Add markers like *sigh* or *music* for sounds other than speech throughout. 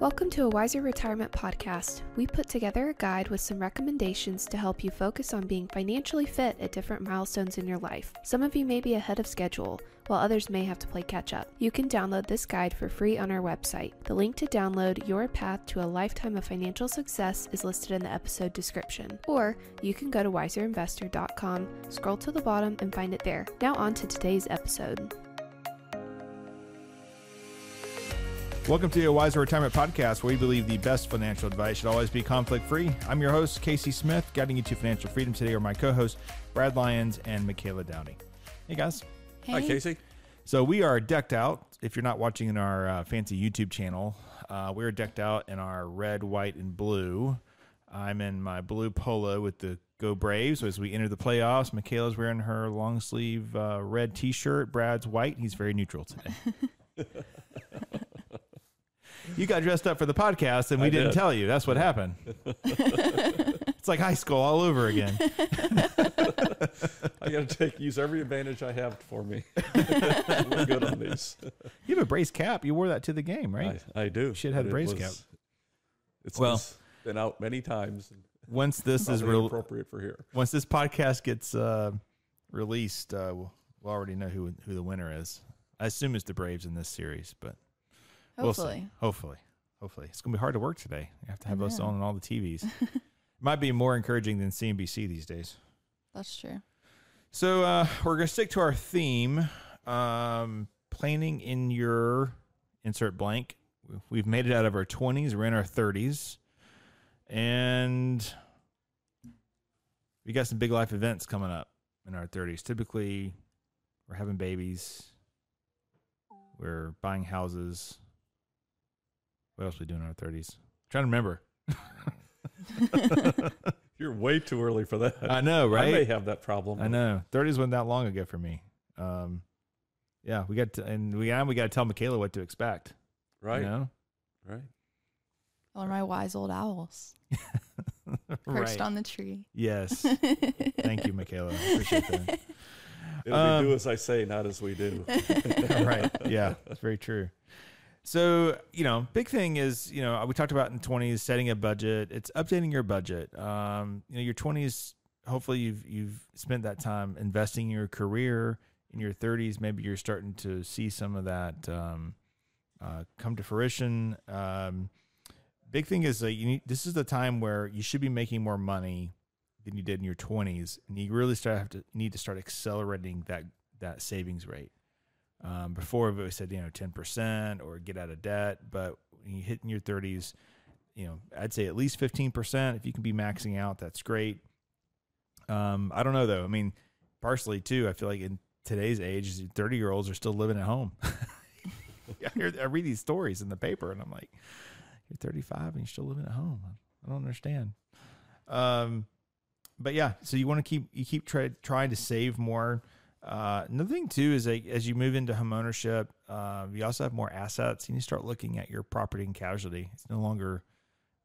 Welcome to a Wiser Retirement Podcast. We put together a guide with some recommendations to help you focus on being financially fit at different milestones in your life. Some of you may be ahead of schedule, while others may have to play catch up. You can download this guide for free on our website. The link to download Your Path to a Lifetime of Financial Success is listed in the episode description. Or you can go to wiserinvestor.com, scroll to the bottom, and find it there. Now, on to today's episode. Welcome to a Wiser Retirement Podcast, where we believe the best financial advice should always be conflict free. I'm your host, Casey Smith. Guiding you to financial freedom today are my co hosts, Brad Lyons and Michaela Downey. Hey, guys. Hi, Casey. So, we are decked out. If you're not watching in our uh, fancy YouTube channel, uh, we're decked out in our red, white, and blue. I'm in my blue polo with the Go Braves. As we enter the playoffs, Michaela's wearing her long sleeve uh, red t shirt. Brad's white. He's very neutral today. *laughs* you got dressed up for the podcast and we I didn't did. tell you. That's what happened. *laughs* it's like high school all over again. *laughs* I got to take use every advantage I have for me. *laughs* We're good on these. You have a Braves cap. You wore that to the game, right? I, I do. Should have but a Braves was- cap. It's, Well- it's been out many times. Once this is probably real, appropriate for here. once this podcast gets uh, released, uh, we'll, we'll already know who who the winner is. I assume it's the Braves in this series, but we'll. Hopefully. Hopefully, hopefully, it's gonna be hard to work today. You have to have us on all the TVs. *laughs* It might be more encouraging than CNBC these days. That's true. So uh, we're gonna stick to our theme, um, planning in your insert blank. We've made it out of our twenties. We're in our thirties, and we got some big life events coming up in our thirties. Typically, we're having babies. We're buying houses. What else we do in our thirties? Trying to remember. *laughs* You're way too early for that. I know, right? I may have that problem. I know. Thirties wasn't that long ago for me. Um, yeah, we got to, and we and we got to tell Michaela what to expect. Right. You know? Right. All my wise old owls *laughs* perched on the tree. Yes. Thank you, Michaela. I appreciate that. It'll Um, be do as I say, not as we do. *laughs* right. Yeah, that's very true. So, you know, big thing is, you know, we talked about in 20s setting a budget. It's updating your budget. Um, you know, your 20s, hopefully you've you've spent that time investing in your career. In your 30s, maybe you're starting to see some of that um, uh, come to fruition. Um, big thing is that you need, this is the time where you should be making more money than you did in your 20s, and you really start have to need to start accelerating that that savings rate. Um, before we said you know ten percent or get out of debt, but when you hit in your 30s, you know I'd say at least fifteen percent. If you can be maxing out, that's great. Um, I don't know though. I mean, partially too. I feel like in today's age, 30 year olds are still living at home. *laughs* I, hear, I read these stories in the paper, and I'm like, you're 35 and you're still living at home. I don't understand. Um, but yeah, so you want to keep you keep try, trying to save more. Uh, another thing too is like as you move into home ownership, uh, you also have more assets. And you need to start looking at your property and casualty. It's no longer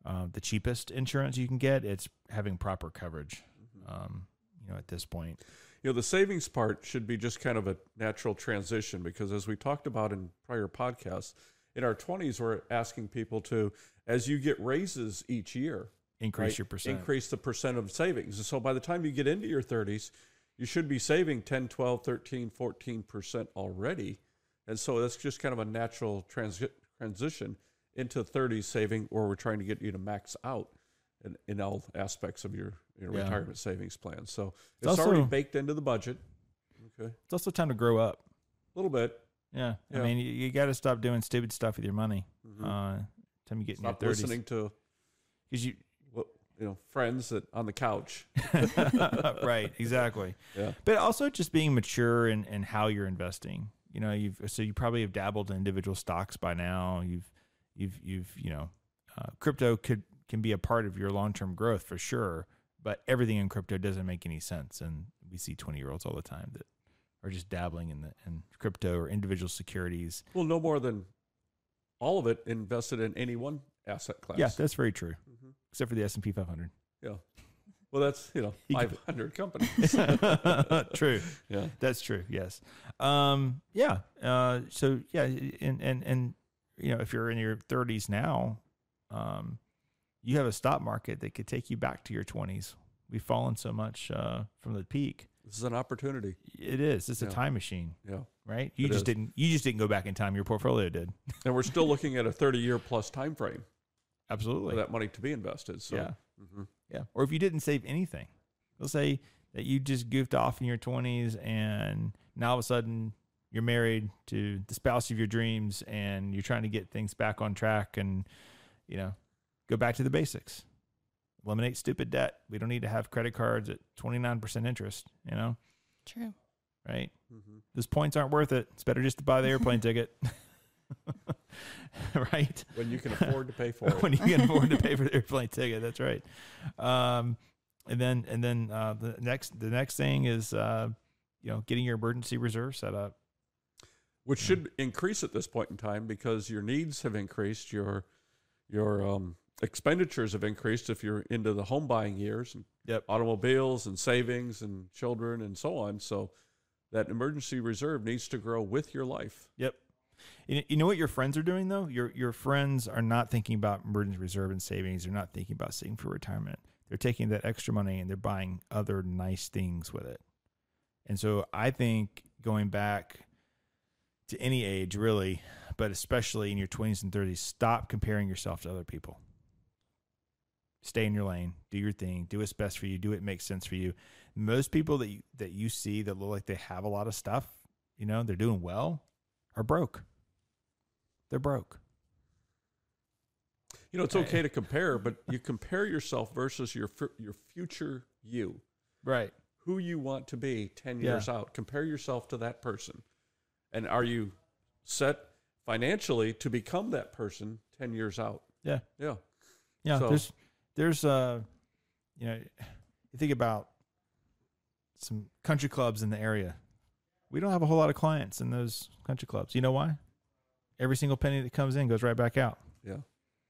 uh, the cheapest insurance you can get. It's having proper coverage. Um, you know, at this point, You know, the savings part should be just kind of a natural transition because as we talked about in prior podcasts, in our 20s, we're asking people to, as you get raises each year, increase right, your percent. increase the percent of savings. And so by the time you get into your 30s, you should be saving 10, 12, 13, 14% already. And so that's just kind of a natural transi- transition into 30s saving, or we're trying to get you to max out in, in all aspects of your, your Yeah. retirement savings plan. So It's it's, already baked into the budget. Okay. It's also time to grow up. A little bit. Yeah, I mean, you, you got to stop doing stupid stuff with your money. Mhm. Uh, time you get Stop in your 30s. listening to because you you know friends that on the couch. *laughs* right, exactly. Yeah. But also just being mature in, in how you're investing. You know, you've so you probably have dabbled in individual stocks by now. You've you've you've you know, uh, crypto could can be a part of your long term growth for sure. But everything in crypto doesn't make any sense, and we see twenty year olds all the time that are just dabbling in the in crypto or individual securities. Well, no more than all of it invested in any one asset class. Yeah, that's very true. Except for the S and P 500. Yeah. Well, that's you know 500 *laughs* companies. *laughs* true. yeah. That's true. Yes. Um, yeah. Uh, so yeah, and, and, and, you know, if you're in your thirties now, um, you have a stock market that could take you back to your 20s. We've fallen so much uh, from the peak. This is an opportunity. It is. It's a time machine, Yeah. right? You It just is. didn't. You just didn't go back in time. Your portfolio did. And we're still looking at a 30 year plus time frame for Absolutely. that money to be invested. So, yeah. mhm. Yeah. Or if you didn't save anything, let's say that you just goofed off in your 20s and now all of a sudden you're married to the spouse of your dreams and you're trying to get things back on track and, you know, go back to the basics. Eliminate stupid debt. We don't need to have credit cards at 29% interest, you know, True. right? Mhm. Those points aren't worth it. It's better just to buy the airplane *laughs* ticket. *laughs* *laughs* right? when you can afford to pay for *laughs* it. when you can afford to pay for the airplane ticket. That's right. Um, and then and then uh, the next the next thing is uh, you know getting your emergency reserve set up. which should increase at this point in time because your needs have increased, your your um, expenditures have increased if you're into the home buying years, and Yep. automobiles and savings and children and so on. So that emergency reserve needs to grow with your life. Yep. You know what your friends are doing though? Your your friends are not thinking about emergency reserve and savings. They're not thinking about saving for retirement. They're taking that extra money and they're buying other nice things with it. And so I think going back to any age really, but especially in your 20s and 30s, stop comparing yourself to other people. Stay in your lane, do your thing, do what's best for you, do what makes sense for you. Most people that you, that you see that look like they have a lot of stuff, you know, they're doing well, are broke. They're broke. You know, it's okay to compare, but you compare yourself versus your your future you, Right. who you want to be 10 Yeah. years out. Compare yourself to that person. And are you set financially to become that person 10 years out? Yeah. Yeah. Yeah, So- there's there's uh you know you think about some country clubs in the area. We don't have a whole lot of clients in those country clubs. You know why? Every single penny that comes in goes right back out. Yeah.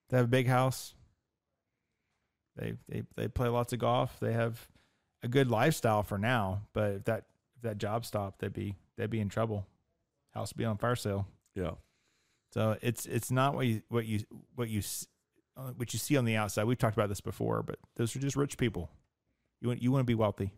They have a big house. They they they play lots of golf. They have a good lifestyle for now, but if that if that job stopped, they'd be they'd be in trouble. House would be on fire sale. Yeah. So it's it's not what you what you what you uh, what you see on the outside. We've talked about this before, but those are just rich people. You want you want to be wealthy,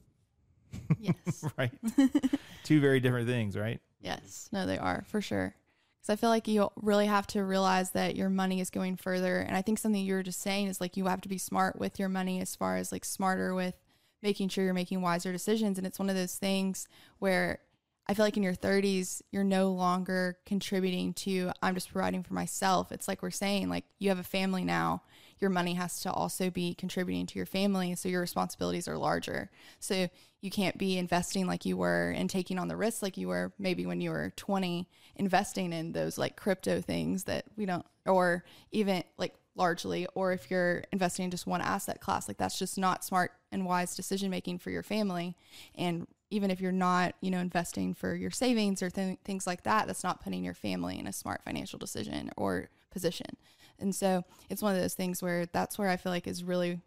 Yes. *laughs* right? *laughs* Two very different things, right? Yes, no, they are for sure. Because I feel like you really have to realize that your money is going further. And I think something you were just saying is like you have to be smart with your money as far as like smarter with making sure you're making wiser decisions. And it's one of those things where I feel like in your 30s, you're no longer contributing to, I'm just providing for myself. It's like we're saying, like you have a family now. Your money has to also be contributing to your family. So your responsibilities are larger. So you can't be investing like you were and taking on the risks like you were maybe when you were 20, investing in those like crypto things that we don't, or even like largely, or if you're investing in just one asset class, like that's just not smart and wise decision making for your family. And even if you're not, you know, investing for your savings or th- things like that, that's not putting your family in a smart financial decision or position. And so it's one of those things where that's where I feel like is really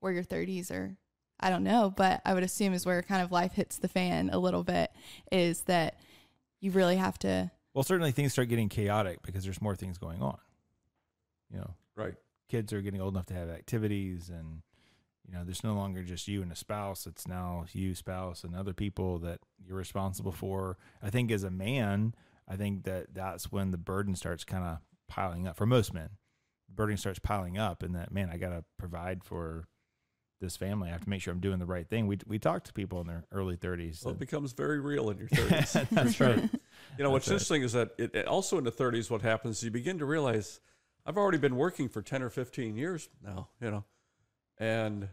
where your 30s are. I don't know, but I would assume is where kind of life hits the fan a little bit is that you really have to, Well, certainly things start getting chaotic because there's more things going on. You know, Right. kids are getting old enough to have activities, and you know, there's no longer just you and a spouse. It's now you, spouse, and other people that you're responsible for. I think as a man, I think that that's when the burden starts kind of piling up for most men. Burden starts piling up, and that man, I got to provide for this family. I have to make sure I'm doing the right thing. We we talk to people in their early 30s. Well, it becomes very real in your *laughs* 30s. That's right. *laughs* You know, what's That's interesting is that it, it also in the 30s, what happens, is you begin to realize I've already been working for 10 or 15 years now, you know, and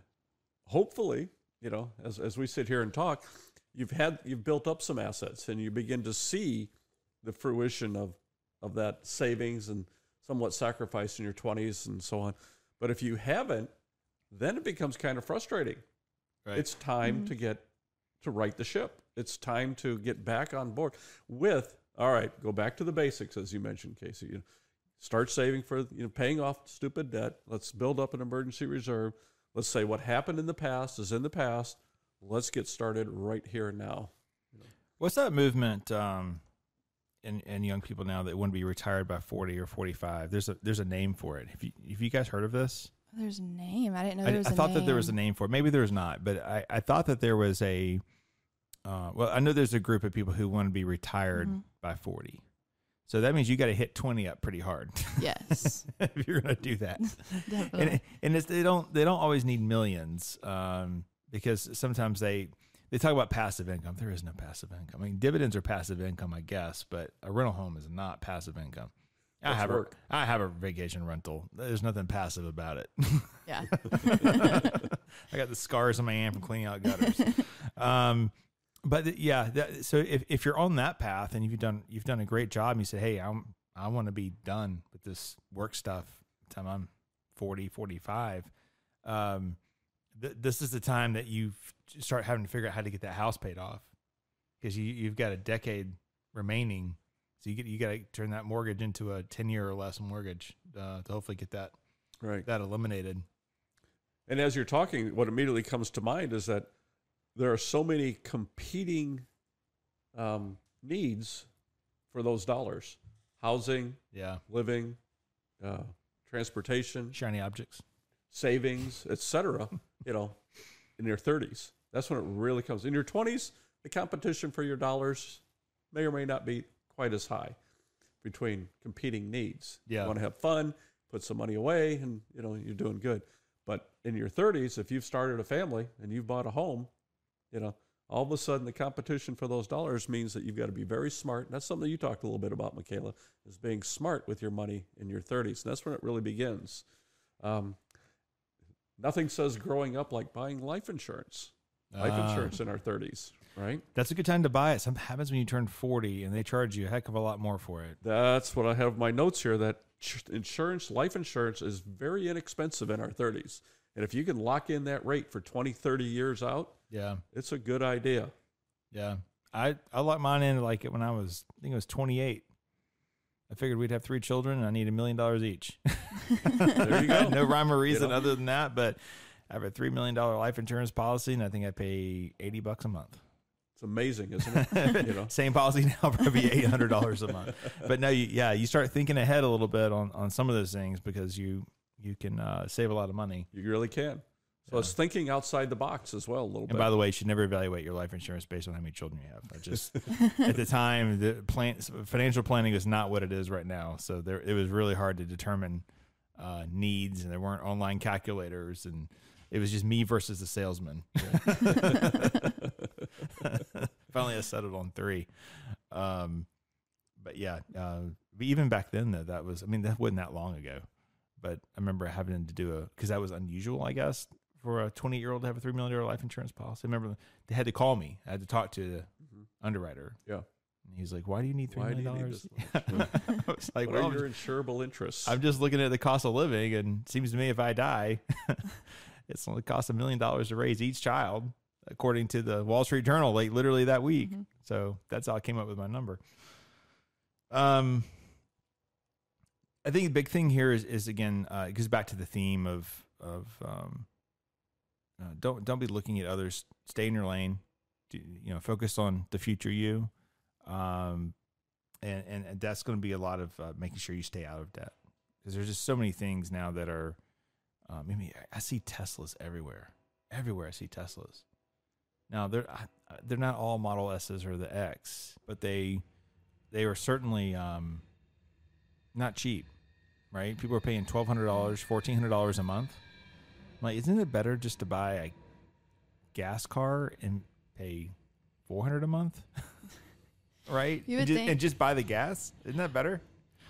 hopefully, you know, as, as we sit here and talk, you've had, you've built up some assets and you begin to see the fruition of, of that savings and somewhat sacrificed in your 20s and so on. But if you haven't, then it becomes kind of frustrating. Right. It's time Mhm. to get to right the ship. It's time to get back on board with all right, go back to the basics as you mentioned, Casey. You know, start saving for you know paying off stupid debt. Let's build up an emergency reserve. Let's say what happened in the past is in the past. Let's get started right here and now. What's that movement? Um, and, and young people now that want to be retired by 40 or 45. There's a there's a name for it. Have you, have you guys heard of this? There's a name. I didn't know I, there was I a thought name. that there was a name for it. Maybe there's not, but I, I thought that there was a. Uh, well, I know there's a group of people who want to be retired Mhm. by 40. So that means you got to hit 20 up pretty hard Yes, *laughs* if you're going to do that. *laughs* definitely. and and it's, they don't they don't always need millions um, because sometimes they they talk about passive income. There is no passive income. I mean, dividends are passive income, I guess, but a rental home is not passive income. I have work. a I have a vacation rental. There's nothing passive about it. yeah. *laughs* I got the scars on my hand from cleaning out gutters. um, but th- yeah, that, so if, if you're on that path and you've done you've done a great job, and you say, hey, I'm I want to be done with this work stuff. Time I'm 40, 45. Um, th- this is the time that you f- start having to figure out how to get that house paid off because you you've got a decade remaining. So you get you got to turn that mortgage into a ten year or less mortgage uh, to hopefully get that Right. that eliminated. And as you're talking, what immediately comes to mind is that there are so many competing um, needs for those dollars housing, Yeah, living, uh, transportation, shiny objects. savings, etc. you know, in your 30s. That's when it really comes. In your 20s, the competition for your dollars may or may not be quite as high between competing needs. Yeah. You want to have fun, put some money away, and you know you're doing good. But in your 30s, if you've started a family and you've bought a home, you know, all of a sudden the competition for those dollars means that you've got to be very smart. And that's something you talked a little bit about, Michaela, is being smart with your money in your 30s. And that's when it really begins. Um, nothing says growing up like buying life insurance. Life Ah. insurance in our 30s, right? That's a good time to buy it. Something happens when you turn 40 and they charge you a heck of a lot more for it. That's what I have my notes here that insurance, life insurance is very inexpensive in our 30s. And if you can lock in that rate for 20, 30 years out, Yeah. it's a good idea. Yeah. I, I locked mine in like it when I was, I think it was 28. I figured we'd have three children and I need a million dollars each. There you go. *laughs* no rhyme or reason know? other than that, but I have a $3 million life insurance policy and I think I pay 80 bucks a month. It's amazing, isn't it? *laughs* you know, Same policy now, *laughs* probably eight hundred dollars a month. But no, you, yeah, you start thinking ahead a little bit on, on some of those things because you you can uh, save a lot of money. you really can. So Yeah. it's thinking outside the box as well a little And bit. by the way, you should never evaluate your life insurance based on how many children you have. I just *laughs* at the time, the plan financial planning is not what it is right now. So there, it was really hard to determine uh, needs, and there weren't online calculators, and it was just me versus the salesman. *laughs* *laughs* Finally, I settled on three. Um, but yeah, uh, but even back then, though, that was I mean that wasn't that long ago. But I remember having to do a because that was unusual, I guess, for a 20 year old to have a three million dollar life insurance policy. I remember they had to call me. I had to talk to the Mhm. underwriter. Yeah. And he's like, "Why do you need three million dollars?" *laughs* I was like, what "Well, your insurable interests? I'm just looking at the cost of living, and it seems to me if I die, it's only cost a million dollars to raise each child, according to the Wall Street Journal, like literally that week. Mhm. So that's how I came up with my number. Um, I think the big thing here is, is again, uh, it goes back to the theme of of um, uh, don't don't be looking at others. Stay in your lane. Do, you know, focus on the future you. Um, and and, and that's going to be a lot of uh, making sure you stay out of debt because there's just so many things now that are. Um, I mean, I see Teslas everywhere. Everywhere I see Teslas. Now they're they're not all Model S's or the X, but they they are certainly um, not cheap, right? People are paying twelve hundred dollars, fourteen hundred dollars a month. I'm like, isn't it better just to buy a gas car and pay four hundred a month, *laughs* right? You and, would think- and just buy the gas. Isn't that better?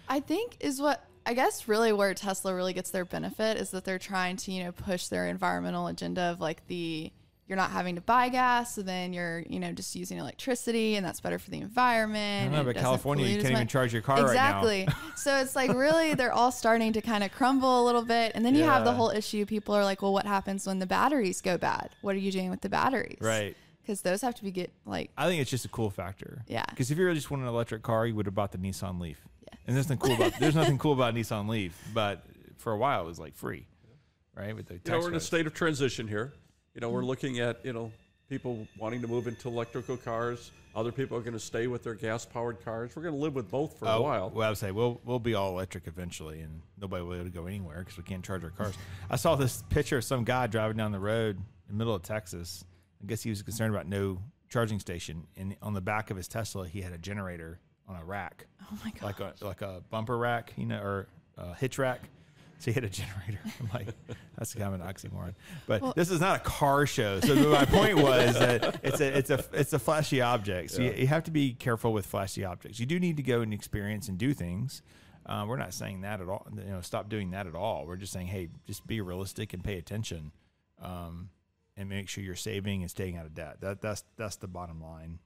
I think is what I guess really where Tesla really gets their benefit is that they're trying to, you know, push their environmental agenda of like the you're not having to buy gas, so then you're, you know, just using electricity and that's better for the environment. I know, but California, you can't even charge your car right now. exactly. right *laughs* so it's like really they're all starting to kind of crumble a little bit. And then you have the whole issue people are like, "Well, what happens when the batteries go bad? What are you doing with the batteries?" Right. Cuz those have to be get like I think it's just a cool factor. Yeah. Because if you really just want an electric car, you would have bought the Nissan Leaf. And there's nothing cool about there's nothing cool about Nissan Leaf, but for a while it was like free, right? With the you know, we're in a state of transition here. You know, we're hmm. looking at, you know, people wanting to move into electrical cars. Other people are going to stay with their gas powered cars. We're going to live with both for a Oh, while. Well, I would say we'll we'll be all electric eventually, and nobody will be able to go anywhere because we can't charge our cars. I saw this picture of some guy driving down the road in the middle of Texas. I guess he was concerned about no charging station, and on the back of his Tesla, he had a generator on a rack, Oh my god. like a like a bumper rack, you know, or a hitch rack. So he had a *laughs* generator. I'm like, that's kind of an oxymoron. But Well- this is not a car show. So my point was that it's a it's a it's a flashy object. So you, you have to be careful with flashy objects. You do need to go and experience and do things. Uh, we're not saying that at all. You know, stop doing that at all. We're just saying, hey, just be realistic and pay attention, um, and make sure you're saving and staying out of debt. That that's that's the bottom line.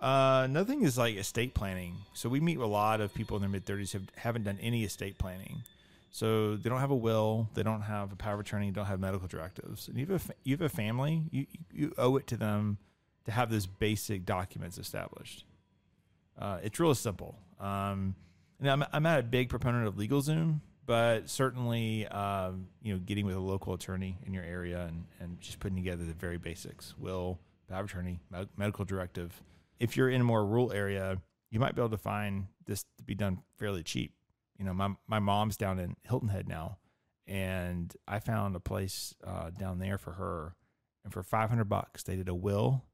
Uh, another thing is like estate planning. So we meet with a lot of people in their mid thirties who haven't done any estate planning. So they don't have a will, they don't have a power of attorney, don't have medical directives. And you have a, you have a family, you, you owe it to them to have those basic documents established. Uh, it's real simple. Um, and I'm, I'm not a big proponent of LegalZoom, but certainly, um, you know, getting with a local attorney in your area and, and just putting together the very basics, will, power of attorney, med- medical directive. If you're in a more rural area, you might be able to find this to be done fairly cheap. You know, my, my mom's down in Hilton Head now, and I found a place uh, down there for her. And for 500 bucks, they did a will,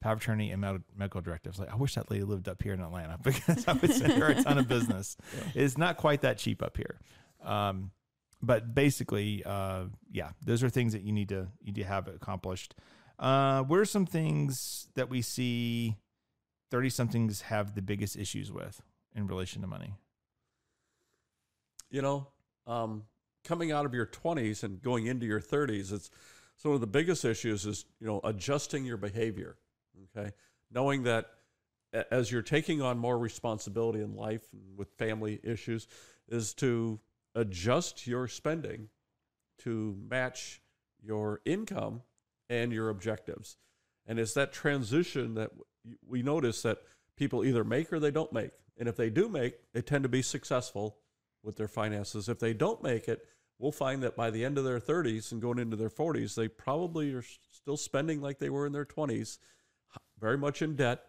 power of attorney, and medical directive. I was like, I wish that lady lived up here in Atlanta *laughs* because I would send her a ton of business. *laughs* It's not quite that cheap up here. Um, but basically, uh, yeah, those are things that you need to you need to have accomplished. Uh, what are some things that we see thirty somethings have the biggest issues with in relation to money? you know, um, coming out of your 20s and going into your 30s, it's so one of the biggest issues is, you know, adjusting your behavior. Okay. Knowing that as you're taking on more responsibility in life with family issues, is to adjust your spending to match your income and your objectives. And it's that transition that we notice that people either make or they don't make. And if they do make, they tend to be successful with their finances. If they don't make it, we'll find that by the end of their 30s and going into their 40s, they probably are still spending like they were in their 20s, very much in debt,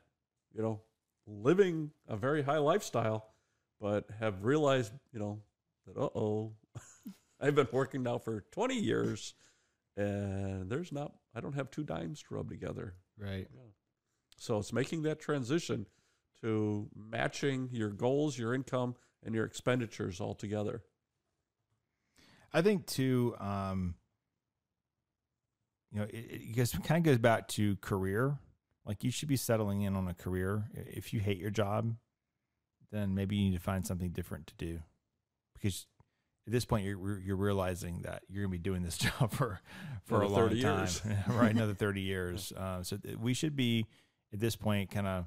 you know, living a very high lifestyle, but have realized, you know, that, uh oh, *laughs* I've been working now for 20 years and there's not, I don't have two dimes to rub together. Right. So it's making that transition to matching your goals, your income, and your expenditures all together. I think too, um, you know, it, it goes, kind of goes back to career. Like you should be settling in on a career. If you hate your job, then maybe you need to find something different to do, because at this point you're you're realizing that you're gonna be doing this *laughs* job for for Another a long 30 time, years. *laughs* *laughs* right? Another thirty years. Uh, so th- we should be at this point kind of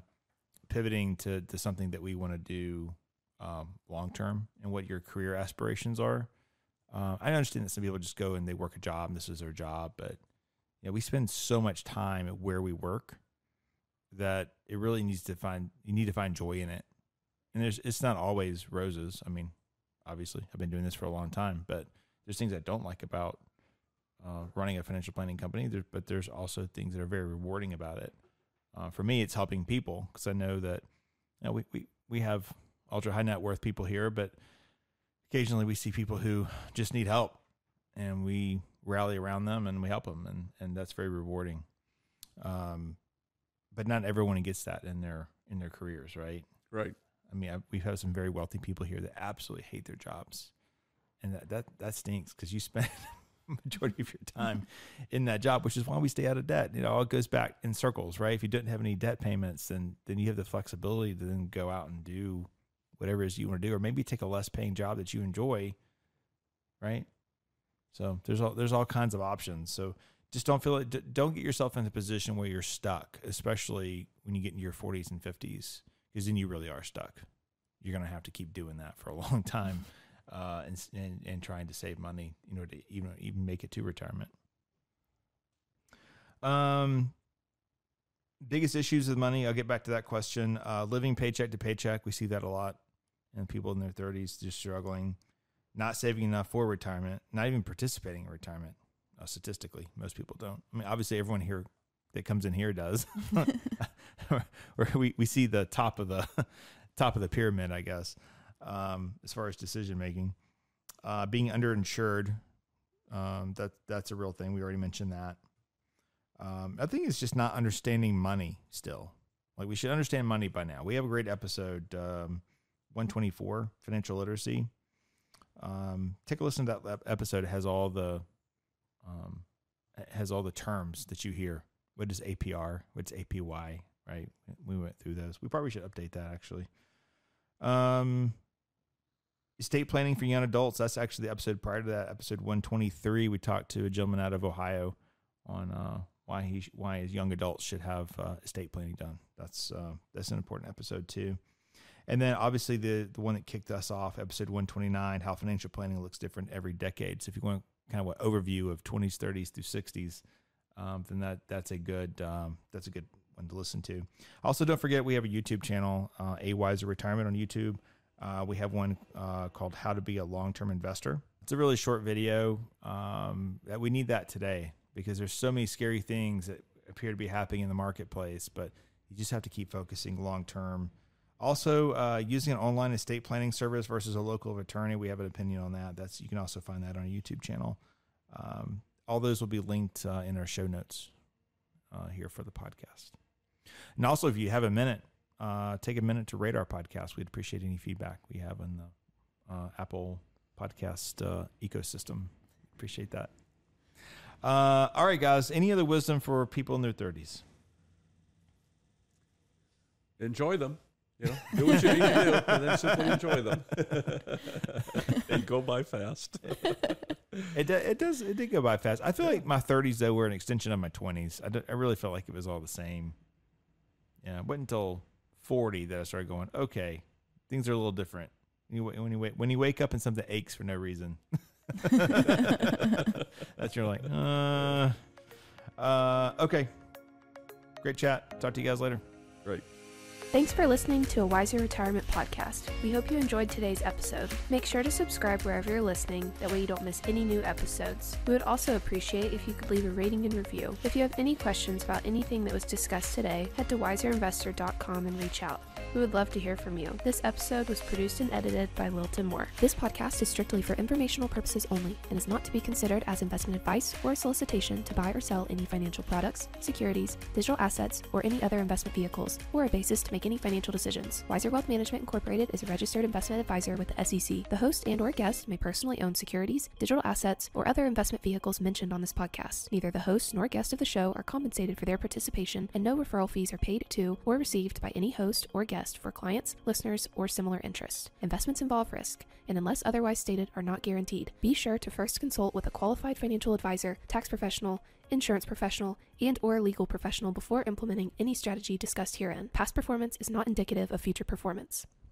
pivoting to to something that we want to do um, long term and what your career aspirations are. Uh, I understand that some people just go and they work a job and this is their job, but you know, we spend so much time at where we work that it really needs to find you need to find joy in it. And there's it's not always roses. I mean, obviously, I've been doing this for a long time, but there's things I don't like about uh, running a financial planning company. There, but there's also things that are very rewarding about it. Uh, for me, it's helping people because I know that you know, we, we we have ultra high net worth people here, but occasionally we see people who just need help, and we rally around them and we help them, and and that's very rewarding. Um, but not everyone gets that in their in their careers, right? Right. I mean, I, we've had some very wealthy people here that absolutely hate their jobs, and that that that stinks because you spend *laughs* majority of your time mm-hmm. in that job, which is why we stay out of debt. You know, it goes back in circles, right? If you didn't have any debt payments, then then you have the flexibility to then go out and do whatever it is you want to do, or maybe take a less paying job that you enjoy, right? So there's all there's all kinds of options. So just don't feel it. Don't get yourself in a position where you're stuck, especially when you get into your 40s and 50s, because then you really are stuck. You're gonna have to keep doing that for a *laughs* long time, uh, and, and and trying to save money in order to even even make it to retirement. Um, biggest issues with money. I'll get back to that question. Uh, living paycheck to paycheck. We see that a lot, and people in their 30s just struggling, not saving enough for retirement, not even participating in retirement. Uh, statistically, most people don't. I mean, obviously, everyone here that comes in here does. *laughs* *laughs* *laughs* Where we, we see the top of the *laughs* top of the pyramid, I guess, um, as far as decision making. Uh, being underinsured, um, that that's a real thing. We already mentioned that. Um, I think it's just not understanding money still. Like we should understand money by now. We have a great episode, um, 124, financial literacy. Um, take a listen to that episode. It has all the um, has all the terms that you hear. What is APR? What's APY? Right? We went through those. We probably should update that actually. Um, estate planning for young adults. That's actually the episode prior to that, episode 123. We talked to a gentleman out of Ohio on uh, why he why his young adults should have uh, estate planning done. That's uh, that's an important episode too. And then obviously the the one that kicked us off, episode 129, how financial planning looks different every decade. So if you want kind of an overview of 20s, 30s through 60s, um, then that that's a good um, that's a good one to listen to. Also, don't forget we have a YouTube channel, uh, A Wiser Retirement on YouTube. Uh, we have one uh, called How to Be a Long Term Investor. It's a really short video. Um, that we need that today because there's so many scary things that appear to be happening in the marketplace, but you just have to keep focusing long term. Also, uh, using an online estate planning service versus a local attorney, we have an opinion on that. That's you can also find that on our YouTube channel. Um, all those will be linked uh, in our show notes uh, here for the podcast. And also, if you have a minute, uh, take a minute to rate our podcast. We'd appreciate any feedback we have in the uh, Apple podcast uh, ecosystem. Appreciate that. Uh, all right, guys. Any other wisdom for people in their thirties? Enjoy them. You know, do what you need to do, and then simply enjoy them. *laughs* and go by fast. *laughs* it it does it did go by fast. I feel like my 30s though were an extension of my 20s. I, I really felt like it was all the same. Yeah, it wasn't until 40 that I started going, okay, things are a little different. When you, when you, when you wake up and something aches for no reason. *laughs* That's you're like, uh, uh, okay. Great chat. Talk to you guys later. Right. Thanks for listening to a Wiser Retirement podcast. We hope you enjoyed today's episode. Make sure to subscribe wherever you're listening, that way you don't miss any new episodes. We would also appreciate if you could leave a rating and review. If you have any questions about anything that was discussed today, head to wiserinvestor.com and reach out. We would love to hear from you. This episode was produced and edited by Lilton Moore. This podcast is strictly for informational purposes only and is not to be considered as investment advice or a solicitation to buy or sell any financial products, securities, digital assets, or any other investment vehicles, or a basis to make any financial decisions. Wiser Wealth Management Incorporated is a registered investment advisor with the SEC. The host and or guest may personally own securities, digital assets, or other investment vehicles mentioned on this podcast. Neither the host nor guest of the show are compensated for their participation, and no referral fees are paid to or received by any host or guest for clients, listeners, or similar interests. Investments involve risk, and unless otherwise stated, are not guaranteed. Be sure to first consult with a qualified financial advisor, tax professional, insurance professional, and or legal professional before implementing any strategy discussed herein. Past performance is not indicative of future performance.